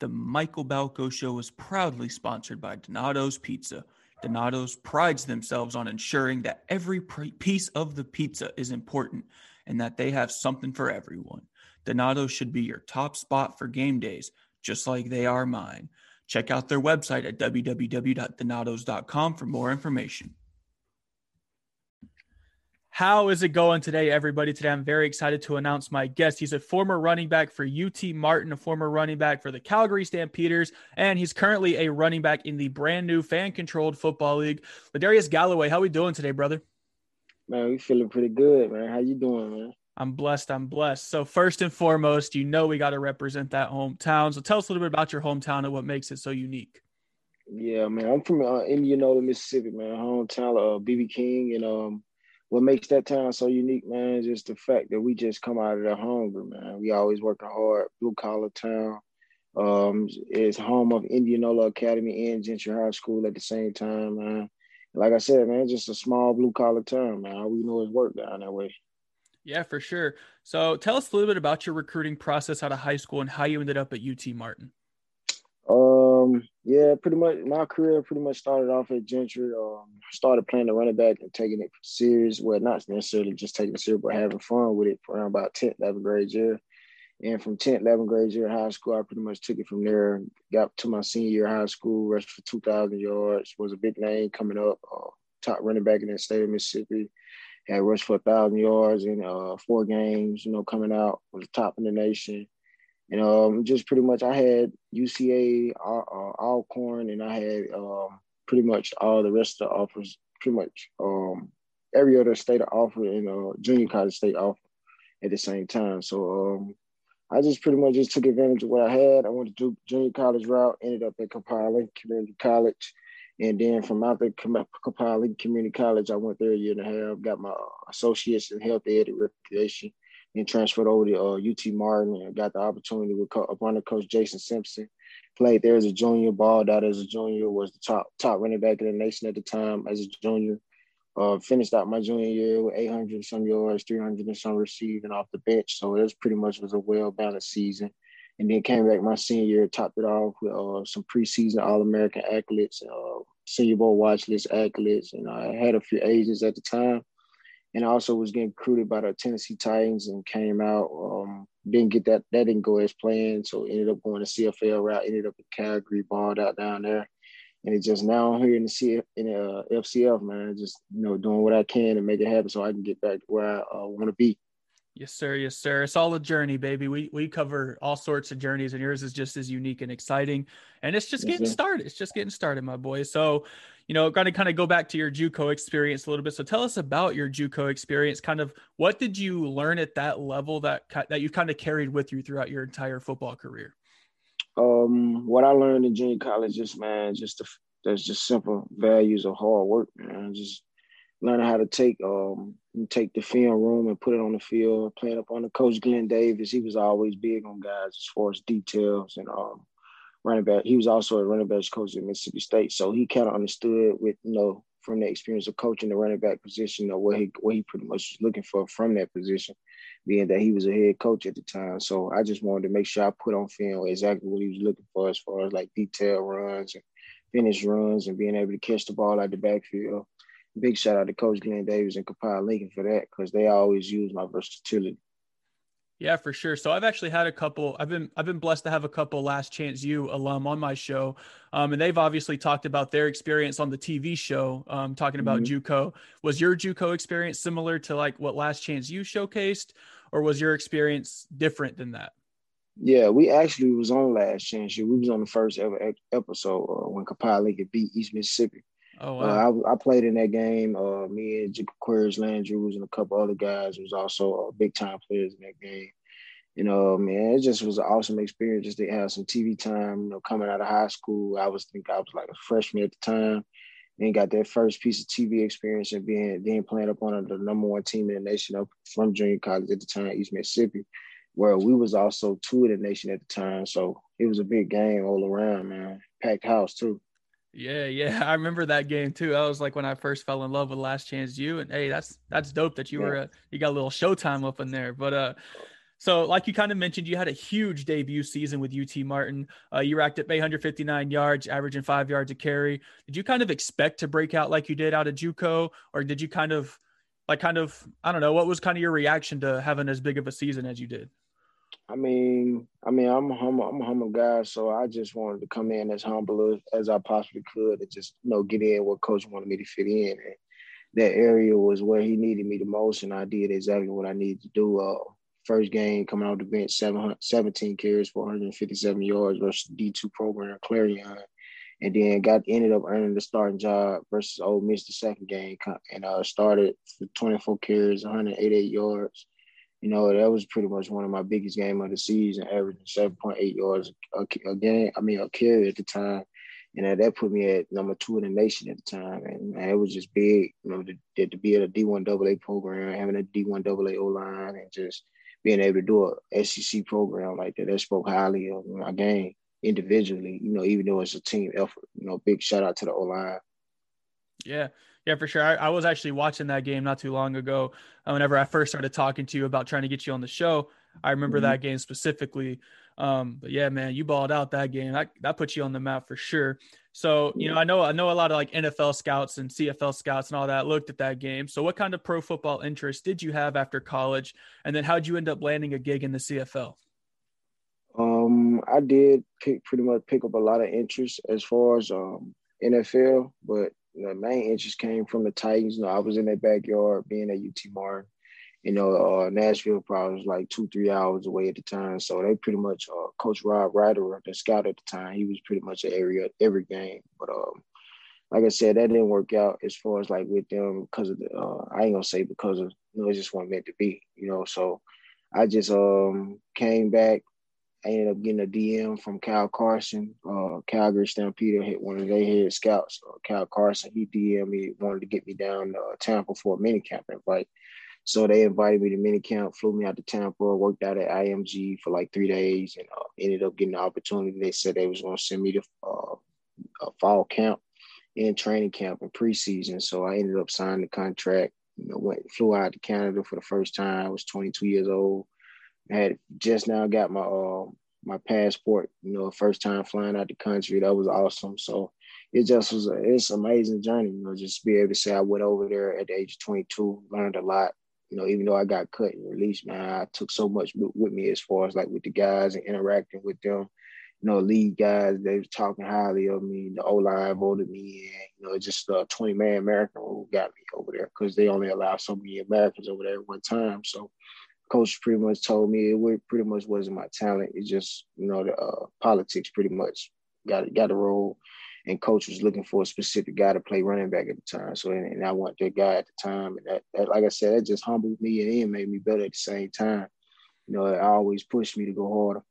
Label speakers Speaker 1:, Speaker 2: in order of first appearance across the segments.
Speaker 1: The Michael Balko Show is proudly sponsored by Donato's Pizza. Donato's prides themselves on ensuring that every piece of the pizza is important and that they have something for everyone. Donato's should be your top spot for game days, just like they are mine. Check out their website at www.donatos.com for more information. How is it going today, everybody? Today, I'm very excited to announce my guest. He's a former running back for UT Martin, a former running back for the Calgary Stampeders, and he's currently a running back in the brand new fan-controlled football league. Ladarius Galloway, how are we doing today, brother?
Speaker 2: Man, we feeling pretty good, man. How you doing, man?
Speaker 1: I'm blessed. I'm blessed. So first and foremost, you know we got to represent that hometown. So tell us a little bit about your hometown and what makes it so unique.
Speaker 2: Yeah, man. I'm from uh, Indianola, Mississippi, man. Hometown of uh, BB King, and um, what makes that town so unique, man, is just the fact that we just come out of there hungry, man. We always working hard, blue collar town. Um, it's home of Indianola Academy and Gentry High School at the same time, man. Like I said, man, just a small blue collar town, man. All we know is work down that way.
Speaker 1: Yeah, for sure. So tell us a little bit about your recruiting process out of high school and how you ended up at UT Martin.
Speaker 2: Um, yeah, pretty much my career pretty much started off at Gentry. Um, started playing the running back and taking it serious. Well, not necessarily just taking it serious, but having fun with it around about 10th, 11th grade year. And from 10th, 11th grade year high school, I pretty much took it from there. Got to my senior year high school, rushed for 2,000 yards, was a big name coming up, uh, top running back in the state of Mississippi. Had rushed for 1,000 yards in uh, four games, you know, coming out, was top in the nation and um, just pretty much I had UCA, uh, Alcorn, and I had um, pretty much all the rest of the offers, pretty much um, every other state offer and uh, junior college state offer at the same time. So um, I just pretty much just took advantage of what I had. I went to junior college route, ended up at Copiah Community College. And then from out the Copiah Community College, I went there a year and a half, got my associates in health ed and recreation and transferred over to uh, UT Martin and got the opportunity with co- under Coach Jason Simpson. Played there as a junior, balled out as a junior, was the top top running back in the nation at the time as a junior. Uh, finished out my junior year with 800 some yards, 300 and some receiving off the bench. So it was pretty much was a well balanced season. And then came back my senior year, topped it off with uh, some preseason All American accolades, uh, Senior Bowl watch list accolades, and I had a few agents at the time and I also was getting recruited by the Tennessee Titans and came out. Um, didn't get that. That didn't go as planned, so ended up going to CFL route. Ended up in Calgary, balled out down there, and it's just now I'm here in the C in uh, FCF, man. Just you know doing what I can to make it happen, so I can get back to where I uh, want to be.
Speaker 1: Yes, sir. Yes, sir. It's all a journey, baby. We we cover all sorts of journeys, and yours is just as unique and exciting. And it's just yes, getting sir. started. It's just getting started, my boy. So, you know, going to kind of go back to your JUCO experience a little bit. So, tell us about your JUCO experience. Kind of, what did you learn at that level that that you kind of carried with you throughout your entire football career?
Speaker 2: Um, what I learned in junior college, just man, just the, there's just simple values of hard work, man. Just learning how to take um take the film room and put it on the field. Playing up on the coach Glenn Davis, he was always big on guys as far as details and um running back. He was also a running backs coach at Mississippi State, so he kind of understood with you know from the experience of coaching the running back position or what he what he pretty much was looking for from that position, being that he was a head coach at the time. So I just wanted to make sure I put on film exactly what he was looking for as far as like detail runs and finish runs and being able to catch the ball out the backfield big shout out to Coach Glenn Davis and Copiah Lincoln for that because they always use my versatility.
Speaker 1: Yeah, for sure. So I've actually had a couple. I've been I've been blessed to have a couple Last Chance U alum on my show, um, and they've obviously talked about their experience on the TV show, um, talking about mm-hmm. JUCO. Was your JUCO experience similar to like what Last Chance U showcased, or was your experience different than that?
Speaker 2: Yeah, we actually was on Last Chance U. We was on the first ever episode uh, when Copiah Lincoln beat East Mississippi. Oh, uh, wow. uh, I, I, played in that game. Uh, me and Jaquarius Landrews and a couple other guys was also uh, big time players in that game. You know, man, it just was an awesome experience just to have some TV time. You know, coming out of high school, I was think I was like a freshman at the time, and got that first piece of TV experience and being then playing up on the number one team in the nation up from junior college at the time, East Mississippi, where we was also two in the nation at the time. So it was a big game all around, man. Packed house too.
Speaker 1: Yeah, yeah, I remember that game too. I was like when I first fell in love with Last Chance U, and hey, that's that's dope that you yeah. were uh, you got a little Showtime up in there. But uh, So, like you kind of mentioned, you had a huge debut season with UT Martin. Uh, you racked up 859 yards, averaging five yards a carry. Did you kind of expect to break out like you did out of JUCO, or did you kind of, like, kind of, I don't know, what was kind of your reaction to having as big of a season as you did?
Speaker 2: I mean, I mean, I'm a humble, I'm a humble guy, so I just wanted to come in as humble as I possibly could and just, you know, get in what coach wanted me to fit in. And that area was where he needed me the most, and I did exactly what I needed to do. Uh, first game coming off the bench, 17 carries, 457 yards versus D2 program, Clarion. And then got ended up earning the starting job versus Ole Miss the second game and uh, started for 24 carries, 188 yards. You know, that was pretty much one of my biggest game of the season, averaging 7.8 yards a, game. I mean, a carry at the time and that, that put me at number two in the nation at the time. And, it was just big, you know, to, to be at a D1 AA program, having a D1 AA O line, and just being able to do a SEC program like that. That spoke highly of my game individually, you know, even though it's a team effort. You know, big shout out to the O line.
Speaker 1: Yeah. Yeah, for sure. I, I, was actually watching that game not too long ago. Uh, whenever I first started talking to you about trying to get you on the show, I remember mm-hmm. that game specifically. Um, but yeah, man, you balled out that game. That that puts you on the map for sure. So, you know, I know I know a lot of like NFL scouts and CFL scouts and all that looked at that game. So what kind of pro football interest did you have after college? And then how'd you end up landing a gig in the CFL?
Speaker 2: Um, I did pick pretty much pick up a lot of interest as far as um NFL, but the main interest came from the Titans. You know, I was in their backyard being at UT Martin you know, uh, Nashville probably was like two, three hours away at the time. So they pretty much, uh, Coach Rob Ryder, the scout at the time, he was pretty much every every game. But um, like I said, that didn't work out as far as like with them because of the. Uh, I ain't gonna say because of you know, it just wasn't meant to be. You know, so I just um came back. I ended up getting a DM from Cal Carson, uh, Calgary Stampeders one of their head scouts, uh, Cal Carson. He DM me, wanted to get me down to uh, Tampa for a mini camp invite. So they invited me to mini camp, flew me out to Tampa, worked out at IMG for like three days, and uh, ended up getting the opportunity. They said they was going to send me to uh, fall camp and training camp and preseason. So I ended up signing the contract. You know, went flew out to Canada for the first time. I was 22 years old. Had just now got my uh, my passport. You know, first time flying out the country. That was awesome. So it just was a, it's amazing journey. You know, just be able to say I went over there at the age of 22, learned a lot, you know, even though I got cut and released, man, I took so much with me as far as like with the guys and interacting with them. You know, lead guys, they was talking highly of me. The O line voted me in. You know, just a 20 man American rule got me over there because they only allow so many Americans over there at one time. So, coach pretty much told me it pretty much wasn't my talent. It just, you know, the uh, politics pretty much got got a role and coach was looking for a specific guy to play running back at the time. So and, and I want that guy at the time. And that, that, like I said, that just humbled me and it made me better at the same time. You know, it always pushed me to go harder.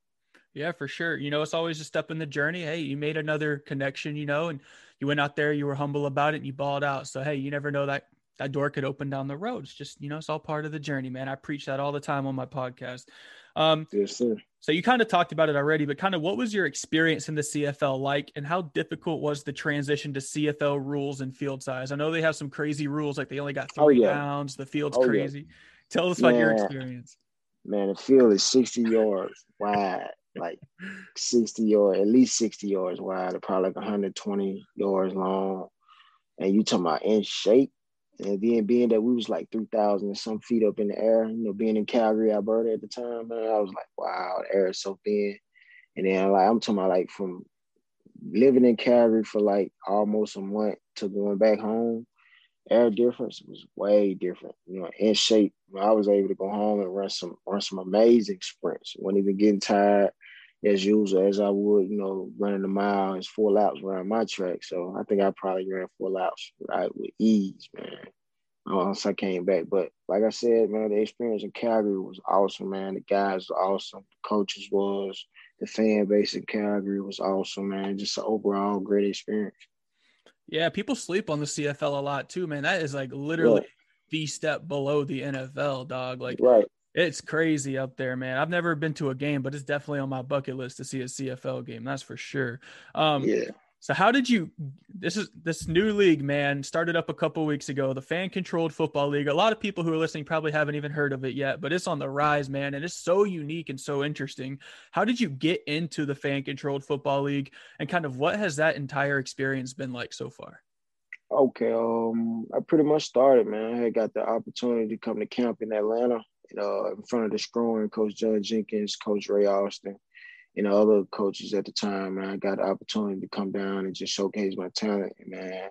Speaker 1: Yeah, for sure. You know, it's always a step in the journey. Hey, you made another connection, you know, and you went out there, you were humble about it, and you balled out. So hey, you never know that that door could open down the road. It's just, you know, it's all part of the journey, man. I preach that all the time on my podcast. Um,
Speaker 2: yes, sir.
Speaker 1: So you kind of talked about it already, but kind of what was your experience in the CFL like, and how difficult was the transition to CFL rules and field size? I know they have some crazy rules, like they only got oh, three oh, yeah. downs. The field's oh, crazy. Yeah. Tell us about your experience.
Speaker 2: Man, the field is sixty yards wide, like sixty yards, at least sixty yards wide, probably like one hundred twenty yards long. And you talking about in shape? And then being that we was like 3,000 and some feet up in the air, you know, being in Calgary, Alberta at the time, man, I was like, wow, the air is so thin. And then like I'm talking about like from living in Calgary for like almost a month to going back home, air difference was way different. You know, in shape. I was able to go home and run some run some amazing sprints. wasn't even getting tired as usual as I would, you know, running a mile is four laps around my track. So I think I probably ran four laps right with ease, man. Uh, once I came back. But like I said, man, the experience in Calgary was awesome, man. The guys were awesome. The coaches was, the fan base in Calgary was awesome, man. Just an overall great experience.
Speaker 1: Yeah, people sleep on the CFL a lot too, man. That is like literally yeah. the step below the NFL, dog. Like
Speaker 2: right
Speaker 1: it's crazy up there, man. I've never been to a game, but it's definitely on my bucket list to see a CFL game. That's for sure. Um,
Speaker 2: yeah.
Speaker 1: So how did you this is this new league, man, started up a couple weeks ago, the fan controlled football league. A lot of people who are listening probably haven't even heard of it yet, but it's on the rise, man, and it's so unique and so interesting. How did you get into the fan controlled football league and kind of what has that entire experience been like so far?
Speaker 2: Okay, um I pretty much started, man. I had got the opportunity to come to camp in Atlanta, know, in front of the screwing coach John Jenkins, coach Ray Austin and other coaches at the time, man, I got the opportunity to come down and just showcase my talent. And man,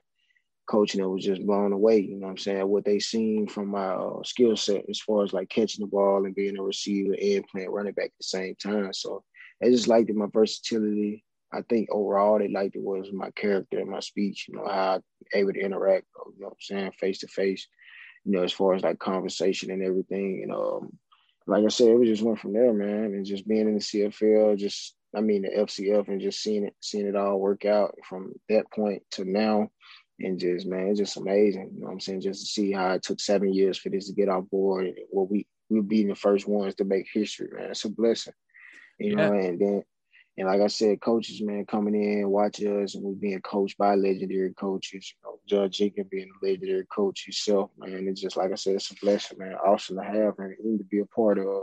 Speaker 2: coaching it was just blown away. You know what I'm saying? What they seen from my uh, skill set as far as like catching the ball and being a receiver and playing running back at the same time. So they just liked it, my versatility. I think overall they liked it was my character and my speech, you know, how I able to interact, you know what I'm saying, face to face, you know, as far as like conversation and everything. You know, um, like I said, it was just went from there, man. And just being in the CFL, just I mean the FCF and just seeing it, seeing it all work out from that point to now. And just man, it's just amazing. You know what I'm saying? Just to see how it took seven years for this to get on board and what we we being the first ones to make history, man. It's a blessing. You yeah. know, and then and like I said, coaches, man, coming in, watching us, and we being coached by legendary coaches. You know, Judge Jenkins being a legendary coach himself, man. It's just like I said, it's a blessing, man. Awesome to have and to be a part of.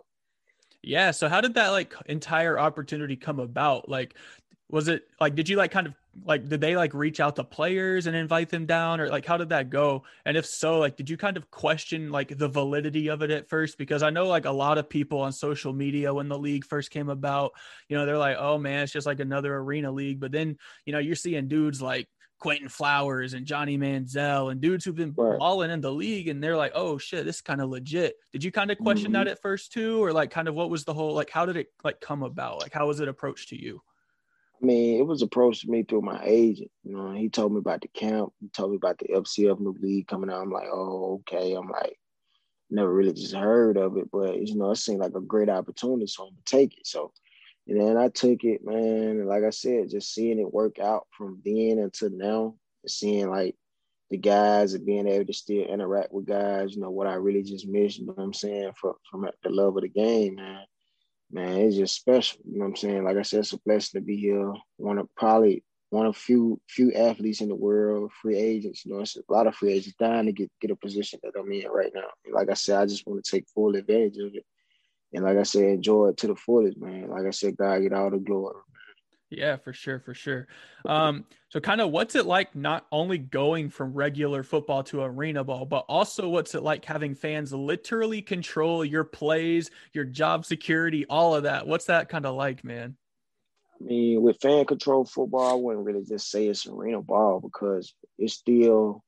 Speaker 1: Yeah. So how did that like entire opportunity come about? Like, was it like did you like kind of like did they like reach out to players and invite them down or like how did that go and if so like did you kind of question like the validity of it at first because i know like a lot of people on social media when the league first came about you know they're like oh man it's just like another arena league but then you know you're seeing dudes like Quinton Flowers and Johnny Manziel and dudes who've been balling in the league and they're like, oh shit, this is kind of legit. Did you kind of question mm-hmm. that at first too? Or like kind of what was the whole like how did it like come about? Like how was it approached to you?
Speaker 2: I mean, it was approached to me through my agent. You know, he told me about the camp. He told me about the FCF new league coming out. I'm like, oh, okay. I'm like, never really just heard of it, but you know, it seemed like a great opportunity, so I'm gonna take it. So, and then I took it, man. And like I said, just seeing it work out from then until now, seeing like the guys and being able to still interact with guys, you know, what I really just missed, you know what I'm saying, from from the love of the game, man man, it's just special. You know what I'm saying? Like I said, it's a blessing to be here. One of probably one of few few athletes in the world, free agents. You know, it's a lot of free agents dying to get get a position that I'm in right now. And like I said, I just want to take full advantage of it. And like I said, enjoy it to the fullest, man. Like I said, God get all the glory.
Speaker 1: Yeah, for sure, for sure. Um, so kind of what's it like not only going from regular football to arena ball, but also what's it like having fans literally control your plays, your job security, all of that? What's that kind of like, man?
Speaker 2: I mean, with fan control football, I wouldn't really just say it's arena ball because it's still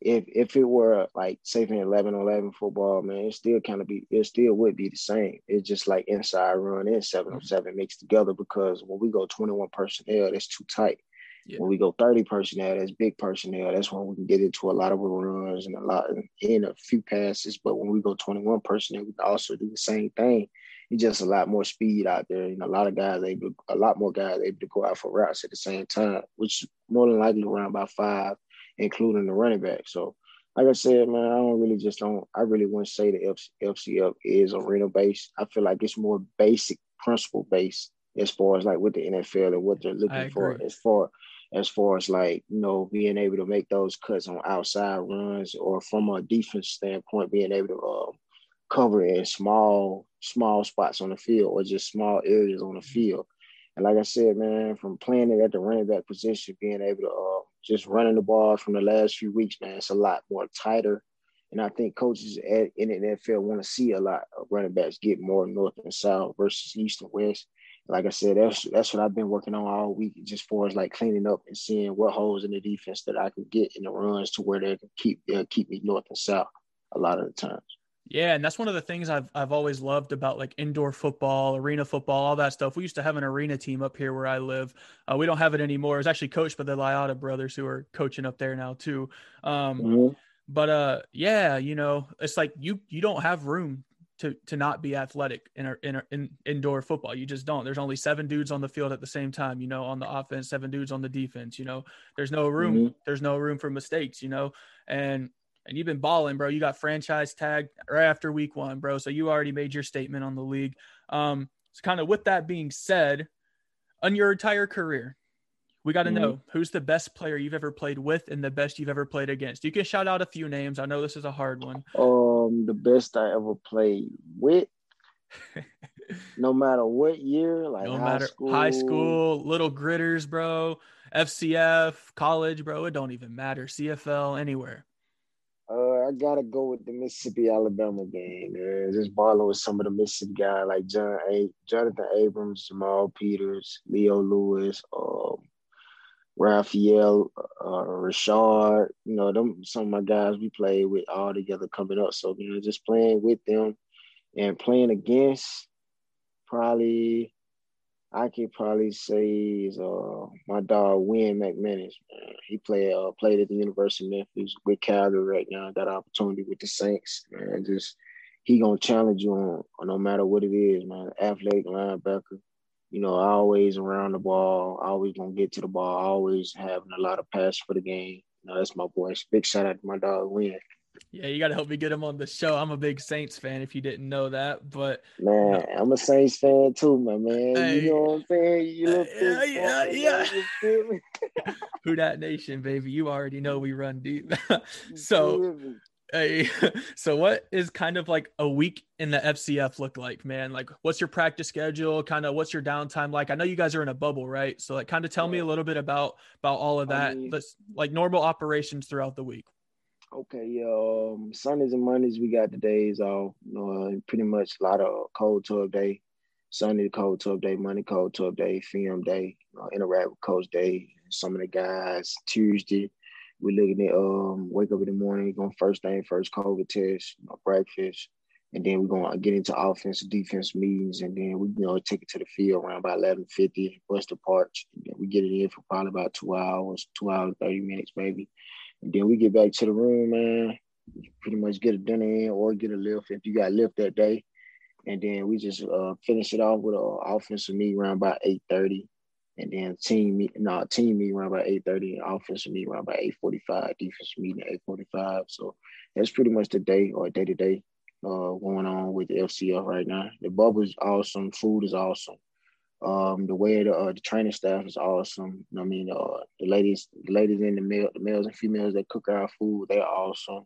Speaker 2: if if it were like say for 11 11 football, man, it still kind of be it still would be the same. It's just like inside run and 707 mm-hmm. mixed together because when we go 21 personnel, that's too tight. Yeah. When we go 30 personnel, that's big personnel. That's when we can get into a lot of runs and a lot in a few passes. But when we go 21 personnel, we can also do the same thing. It's just a lot more speed out there. You know, a lot of guys able, a lot more guys able to go out for routes at the same time, which more than likely around about five including the running back. So, like I said, man, I don't really just don't. I really wouldn't say the FCF is arena based. I feel like it's more basic principle based as far as like with the NFL and what they're looking for as far as far as like you know being able to make those cuts on outside runs or from a defense standpoint being able to uh, cover in small small spots on the field or just small areas on the field. And like I said, man, from playing it at the running back position, being able to uh, just running the ball from the last few weeks, man, it's a lot more tighter. And I think coaches at, in the NFL want to see a lot of running backs get more north and south versus east and west. Like I said, that's that's what I've been working on all week, just for as like cleaning up and seeing what holes in the defense that I can get in the runs to where they can keep uh, keep me north and south a lot of the times.
Speaker 1: Yeah, and that's one of the things I've I've always loved about like indoor football, arena football, all that stuff. We used to have an arena team up here where I live. Uh, we don't have it anymore. It's actually coached by the Liotta brothers who are coaching up there now too. Um, mm-hmm. But uh, yeah, you know, it's like you you don't have room to to not be athletic in, in in indoor football. You just don't. There's only seven dudes on the field at the same time. You know, on the offense, seven dudes on the defense. You know, there's no room. Mm-hmm. There's no room for mistakes. You know, and and you've been balling, bro. You got franchise tagged right after week one, bro. So you already made your statement on the league. Um, so kind of with that being said, on your entire career, we got to mm-hmm. know who's the best player you've ever played with and the best you've ever played against. You can shout out a few names. I know this is a hard one.
Speaker 2: Um, the best I ever played with. no matter what year, like no high matter school.
Speaker 1: high school, little gritters, bro, FCF, college, bro. It don't even matter. CFL, anywhere.
Speaker 2: Uh, I gotta go with the Mississippi Alabama game, man. Just balling with some of the Mississippi guys like John A. Jonathan Abrams, Jamal Peters, Leo Lewis, um, Raphael, uh, Rashard. You know, them some of my guys we played with all together coming up. So you know, just playing with them and playing against probably I could probably say is uh, my dog Win McManis. Man. He played uh, played at the University of Memphis with Calgary right now. Got opportunity with the Saints. Man, just he gonna challenge you on, on no matter what it is, man. Athletic linebacker. You know, always around the ball, always gonna get to the ball, always having a lot of passion for the game. You know, that's my boy. Big shout out to my dog Win.
Speaker 1: Yeah, you got to help me get him on the show. I'm a big Saints fan. If you didn't know that, but
Speaker 2: man, know. I'm a Saints fan too, my man. Hey, you know what I'm saying? You uh,
Speaker 1: yeah, yeah, yeah. Who Dat Nation, baby? You already know we run deep. so, hey, so what is kind of like a week in the FCF look like, man? Like, what's your practice schedule? Kind of, what's your downtime like? I know you guys are in a bubble, right? So, like, kind of tell yeah. me a little bit about about all of that. I mean, like normal operations throughout the week.
Speaker 2: Okay, um, Sundays and Mondays we got the days off. Uh, pretty much a lot of cold tub day. Sunday cold tub day, Monday cold tub day, film day. Know, interact with coach day. Some of the guys Tuesday. We looking at um wake up in the morning, going first thing first COVID test, you know, breakfast, and then we're gonna get into offense defense meetings, and then we you know take it to the field around about eleven fifty, bust the parts. we get it in for probably about two hours, two hours thirty minutes maybe and then we get back to the room, man. Pretty much get a dinner in or get a lift if you got lift that day. And then we just uh, finish it off with an offensive meet around about 8.30. And then team meet, no, team meet around about 8.30 and offensive meet around about 8.45, defensive meeting at 8.45. So that's pretty much the day or day-to-day uh, going on with the FCF right now. The bubble is awesome. Food is awesome. Um, the way the, uh, the training staff is awesome. I mean, uh, the ladies, the ladies in the male, the males and females that cook our food, they're awesome.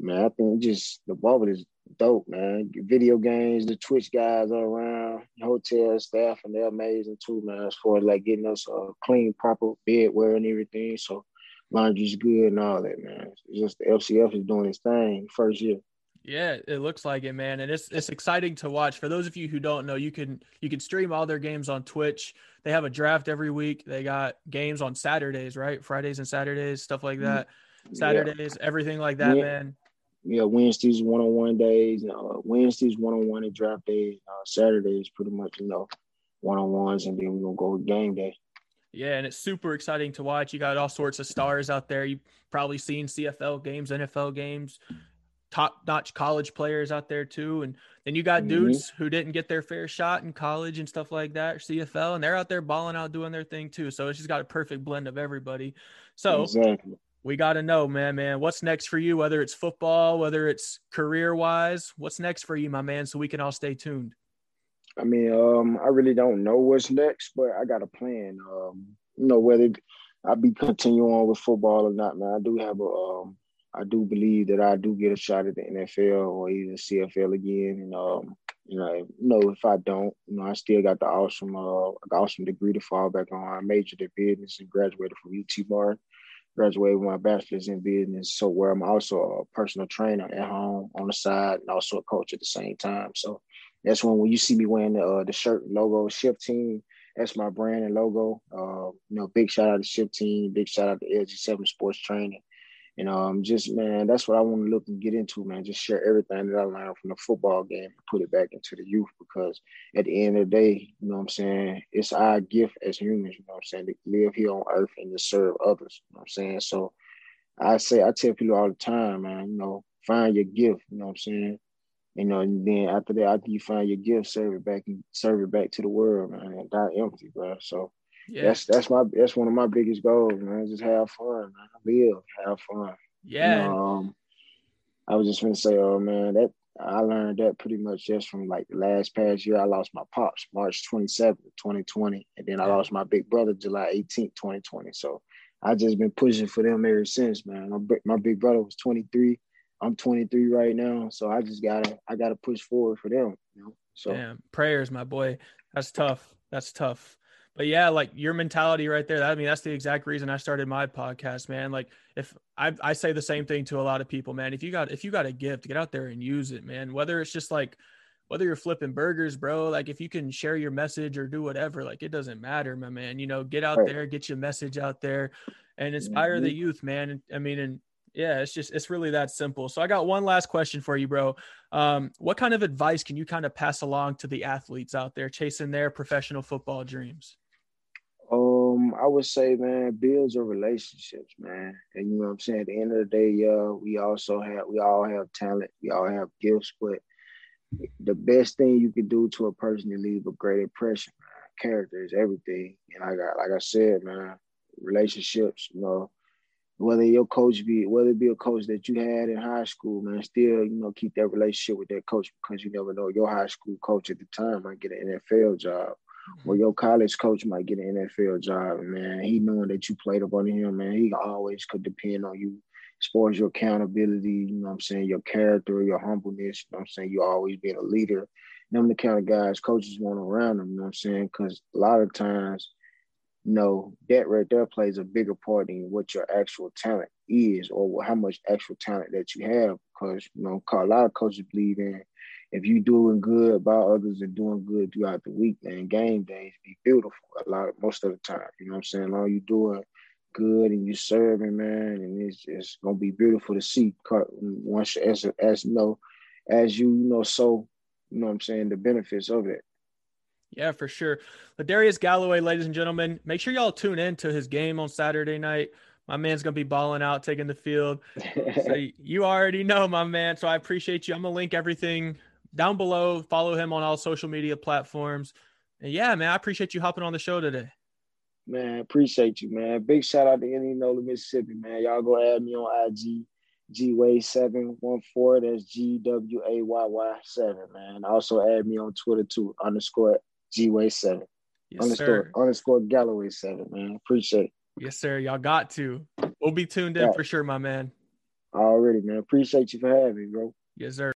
Speaker 2: Man, I think just the bubble is dope, man. Video games, the Twitch guys are around, hotel staff, and they're amazing too, man. As far as like getting us a clean, proper bed wear and everything. So laundry's good and all that, man. It's just the FCF is doing its thing first year.
Speaker 1: Yeah, it looks like it, man, and it's it's exciting to watch. For those of you who don't know, you can you can stream all their games on Twitch. They have a draft every week. They got games on Saturdays, right? Fridays and Saturdays, stuff like that. Saturdays, yeah. everything like that, yeah. man.
Speaker 2: Yeah, Wednesdays one on one days. Uh, Wednesdays one on one and draft days. Uh, Saturdays pretty much you know one on ones, and then we're gonna go game day.
Speaker 1: Yeah, and it's super exciting to watch. You got all sorts of stars out there. You've probably seen CFL games, NFL games, top notch college players out there too. And then you got mm-hmm. dudes who didn't get their fair shot in college and stuff like that, CFL, and they're out there balling out doing their thing too. So it's just got a perfect blend of everybody. So exactly. we got to know, man, man, what's next for you, whether it's football, whether it's career wise, what's next for you, my man, so we can all stay tuned.
Speaker 2: I mean, um, I really don't know what's next, but I got a plan. Um, you know, whether I be continuing on with football or not, man. I do have a um, I do believe that I do get a shot at the NFL or even CFL again. And um, you know, no, if I don't, you know, I still got the awesome, uh, awesome degree to fall back on. I majored in business and graduated from UT Martin. Graduated with my bachelor's in business, so where I'm also a personal trainer at home on the side and also a coach at the same time. So that's when when you see me wearing the uh, the shirt logo Shift Team, that's my brand and logo. Uh, you know, big shout out to Shift Team, big shout out to LG7 Sports Training and um, just man, that's what I want to look and get into, man. Just share everything that I learned from the football game and put it back into the youth because at the end of the day, you know what I'm saying, it's our gift as humans, you know what I'm saying, to live here on earth and to serve others. You know what I'm saying? So I say I tell people all the time, man, you know, find your gift, you know what I'm saying? You know, and then after that, after you find your gift, serve it back and serve it back to the world, man, and die empty, bro. So yeah. That's that's my that's one of my biggest goals, man. Just have fun, man. Live, have fun.
Speaker 1: Yeah.
Speaker 2: You know, um, I was just gonna say, oh man, that I learned that pretty much just from like the last past year. I lost my pops March 27th, 2020. And then I lost my big brother July 18th, 2020. So I just been pushing for them ever since, man. My, my big brother was 23. I'm 23 right now. So I just gotta I gotta push forward for them, you know. So
Speaker 1: Damn, prayers, my boy. That's tough. That's tough but yeah, like your mentality right there. That, I mean, that's the exact reason I started my podcast, man. Like if I, I say the same thing to a lot of people, man, if you got, if you got a gift, get out there and use it, man. Whether it's just like, whether you're flipping burgers, bro, like if you can share your message or do whatever, like it doesn't matter, my man. You know, get out right. there, get your message out there, and inspire mm-hmm. the youth, man. I mean, and yeah, it's just it's really that simple. So I got one last question for you, bro. Um, what kind of advice can you kind of pass along to the athletes out there chasing their professional football dreams?
Speaker 2: Um, I would say, man, builds your relationships, man. And you know what I'm saying? At the end of the day, yeah, we also have we all have talent, we all have gifts, but the best thing you can do to a person to leave a great impression, man. Character is everything. And I got like I said, man, relationships, you know, whether your coach be whether it be a coach that you had in high school, man, still, you know, keep that relationship with that coach because you never know your high school coach at the time might get an NFL job or your college coach might get an NFL job, man. He knowing that you played up under him, man. He always could depend on you as far as your accountability, you know what I'm saying, your character, your humbleness, you know what I'm saying, you always being a leader. Them the kind of guys coaches want around them, you know what I'm saying? Because a lot of times, you know, that right there plays a bigger part in what your actual talent is or how much actual talent that you have. Because, you know, a lot of coaches believe in if you doing good by others and doing good throughout the week, man, game days be beautiful a lot of, most of the time. You know what I'm saying? All you doing good and you serving, man, and it's it's gonna be beautiful to see. Once as as you know, as you, you know, so you know what I'm saying the benefits of it.
Speaker 1: Yeah, for sure. Ladarius Galloway, ladies and gentlemen, make sure y'all tune in to his game on Saturday night. My man's gonna be balling out, taking the field. so you already know, my man. So I appreciate you. I'm gonna link everything down below. Follow him on all social media platforms. And yeah, man, I appreciate you hopping on the show today.
Speaker 2: Man, appreciate you, man. Big shout out to Indianola, Mississippi, man. Y'all go add me on IG, Gway714. That's G W A Y Y 7, man. Also add me on Twitter too, underscore Gway7. Yes, underscore, sir. underscore Galloway 7, man. Appreciate it.
Speaker 1: Yes, sir. Y'all got to. We'll be tuned in yeah. for sure, my man.
Speaker 2: Already, man. Appreciate you for having me, bro.
Speaker 1: Yes, sir.